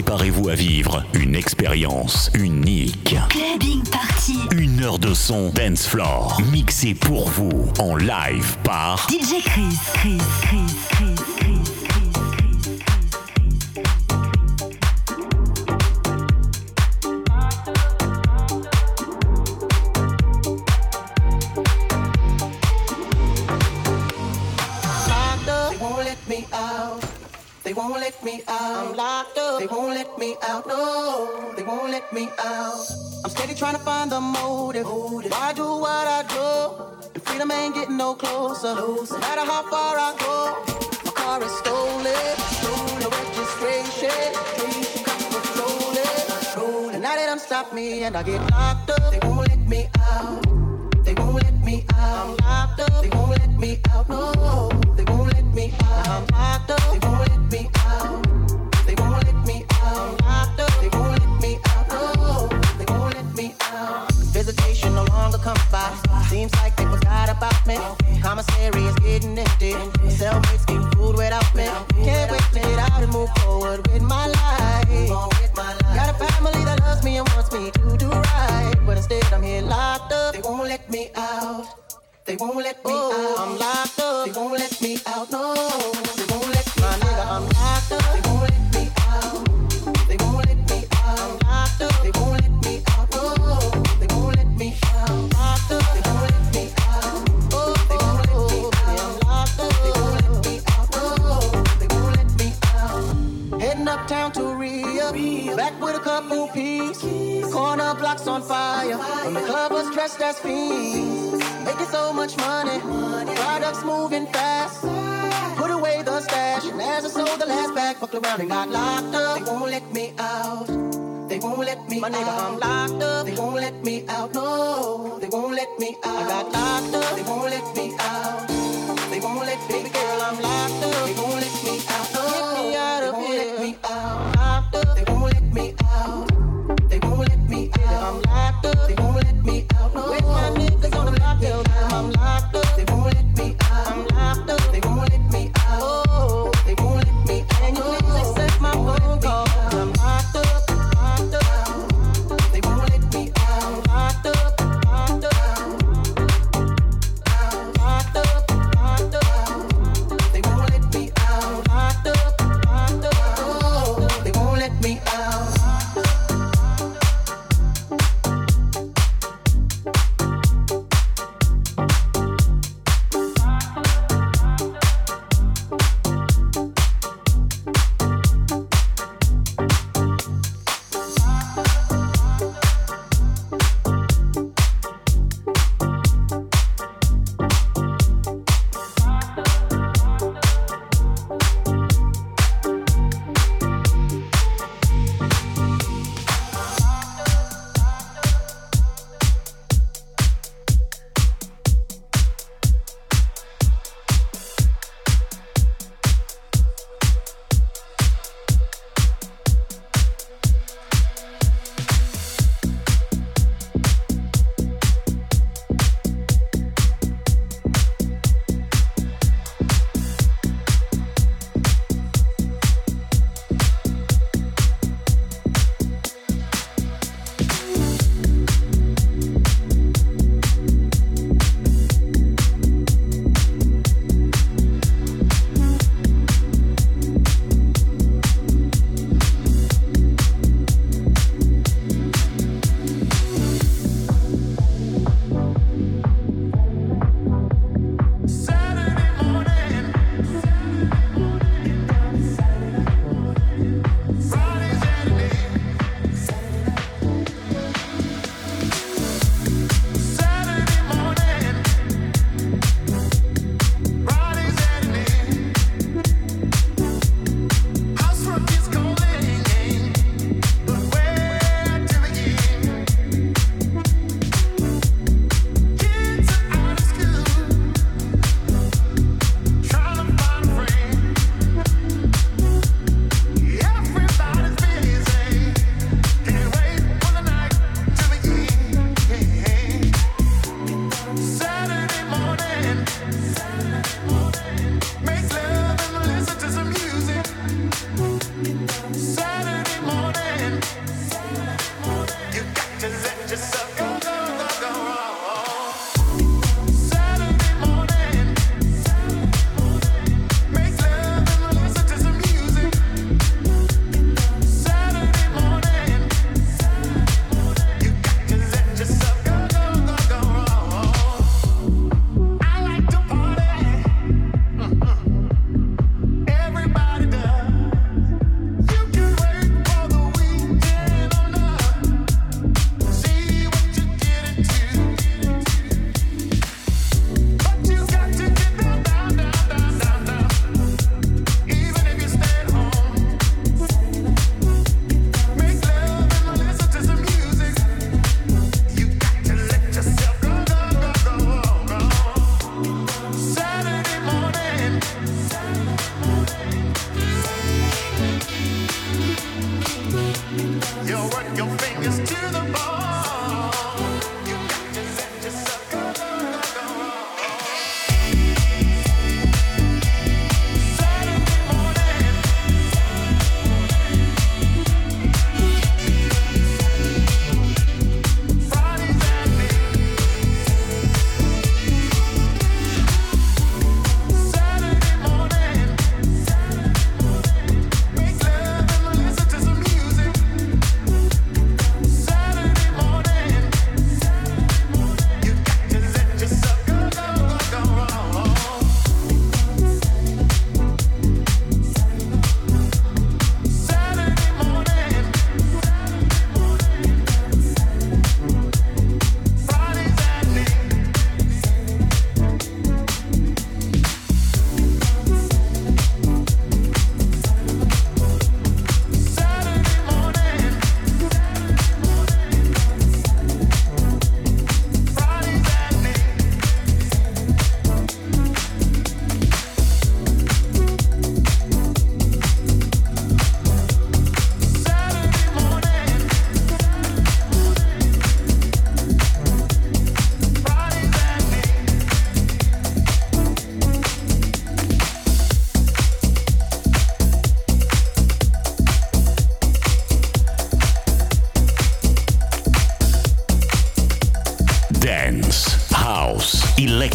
Préparez-vous à vivre une expérience unique. Clubbing Party. Une heure de son dance floor mixé pour vous en live par DJ Chris. Chris, Chris, Chris, Chris. They won't let me out. I'm locked up. They won't let me out. No, they won't let me out. I'm steady trying to find the motive. motive. Why do what I do? And freedom ain't getting no closer. closer. No matter how far I go, my car is stolen. Stolen. No registration. And now they done stop me and I get locked up. They won't let me out. They won't let me out. I'm locked up. They won't let me out. No, they won't let me out. I'm locked up. They won't let me out. Visitation no longer comes by. Seems like they forgot about me. Commissary is getting empty. Cellmates getting food without me. Can't wait to get out and move forward with my life. Got a family that loves me and wants me to do right, but instead I'm here locked up. They won't let me out. They won't let me oh, out. I'm locked up. They won't let me out. No, they won't back with a couple peas. Corner blocks on fire. When the club was dressed as fiends. Making so much money. Products moving fast. Put away the stash. And as I sold the last bag, fucked around and got locked up. They won't let me out. They won't let me My out. nigga, I'm locked up. They won't let me out. No, they won't let me out. I got locked up. They won't let me out. They won't let me Baby girl, I'm locked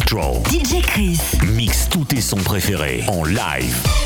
Electro. DJ Chris. Mix tous tes sons préférés en live.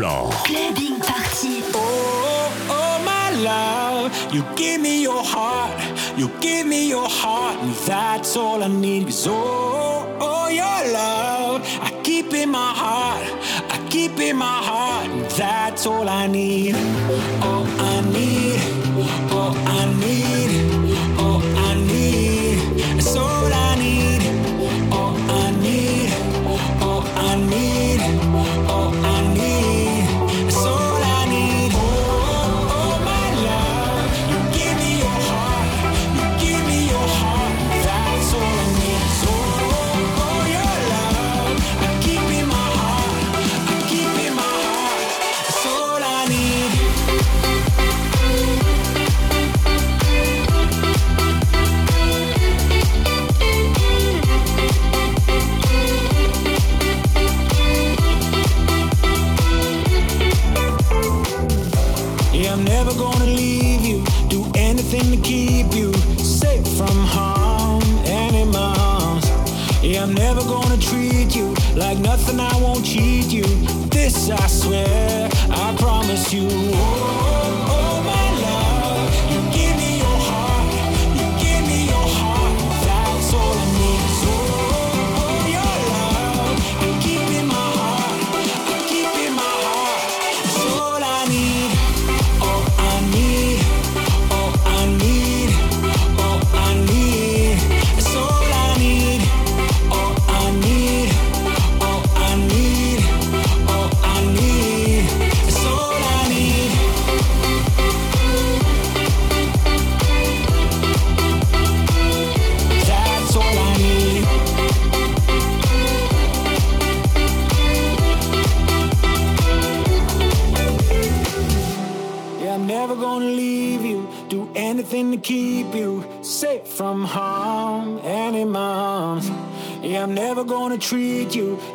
Floor.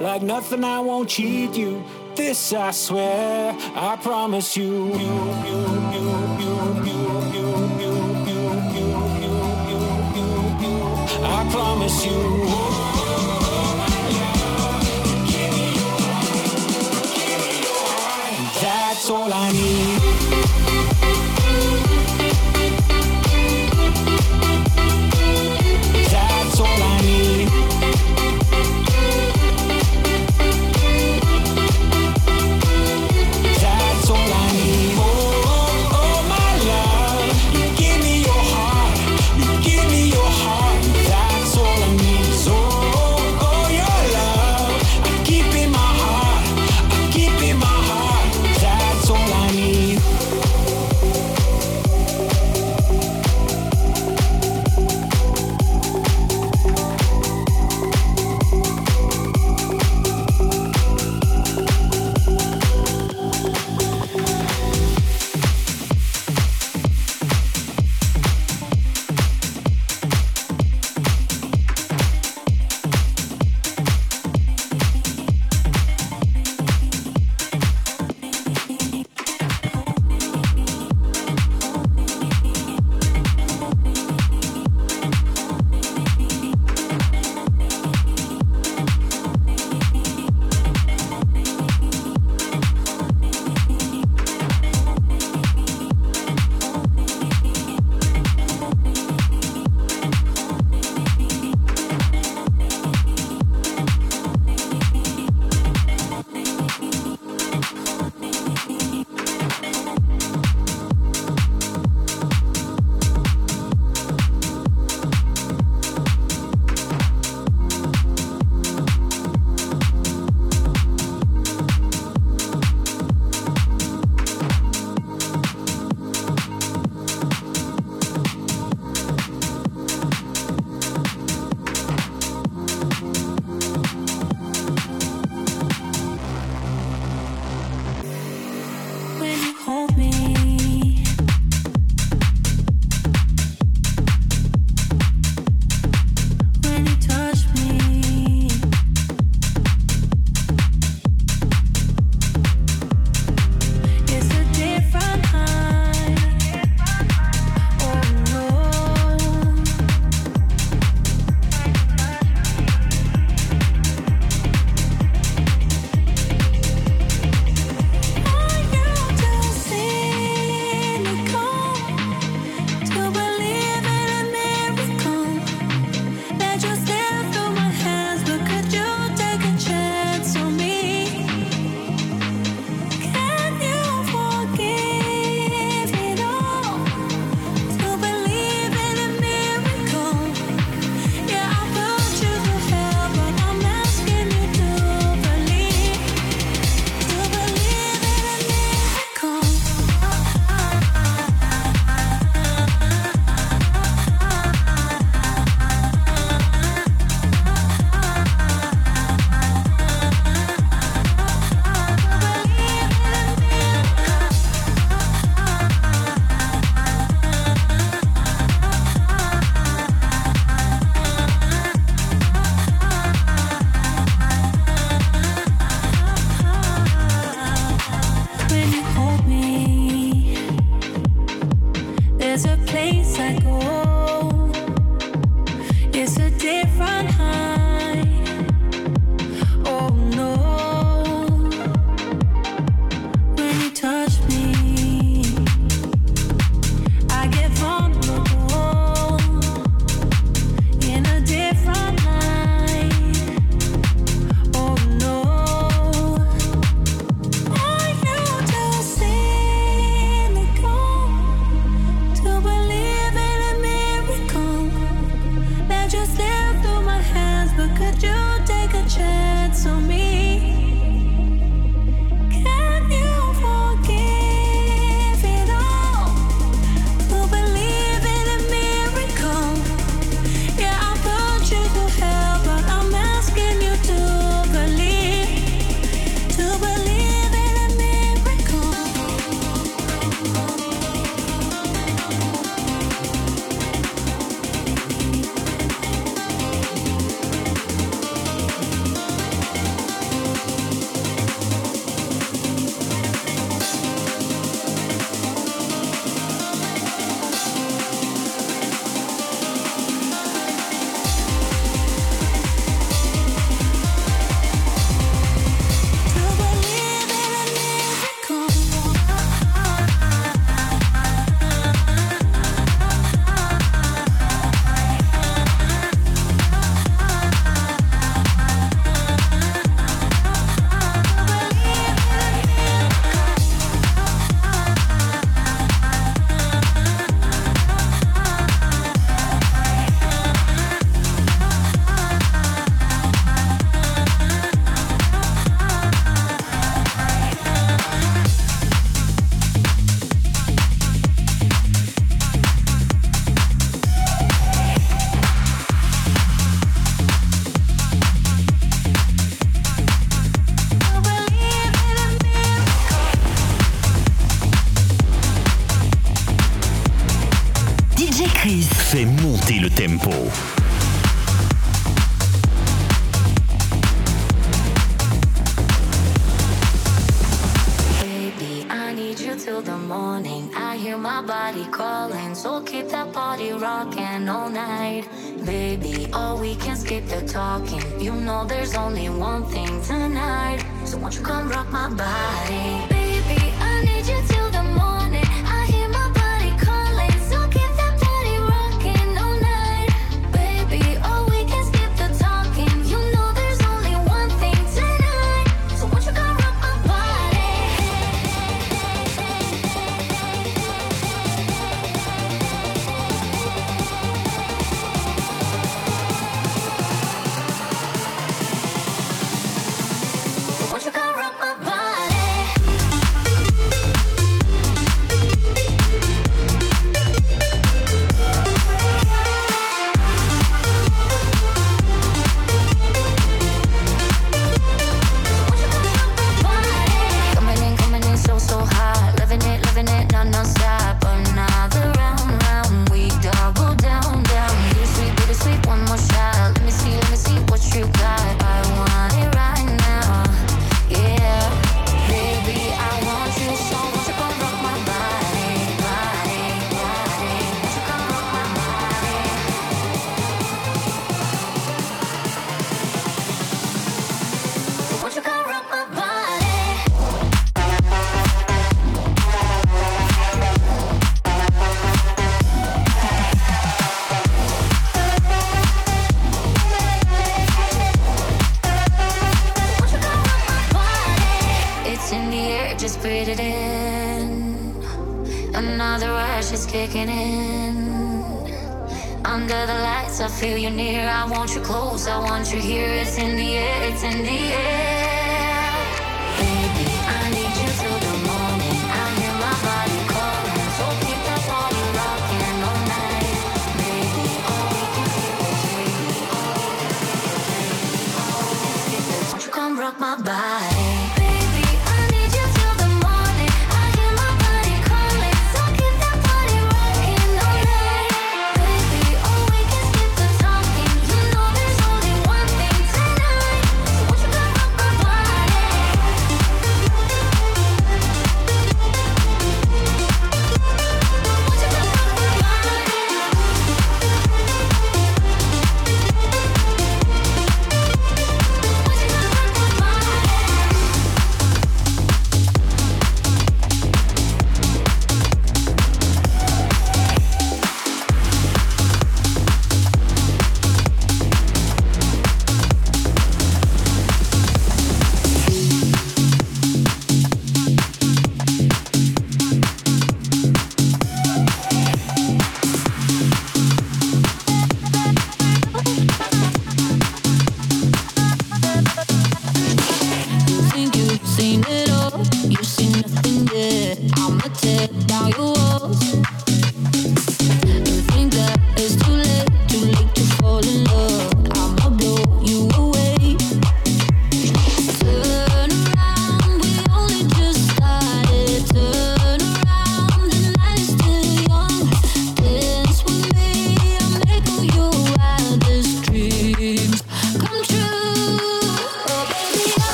like nothing. I won't cheat you. This I swear, I promise you. you, you, you I promise you. all I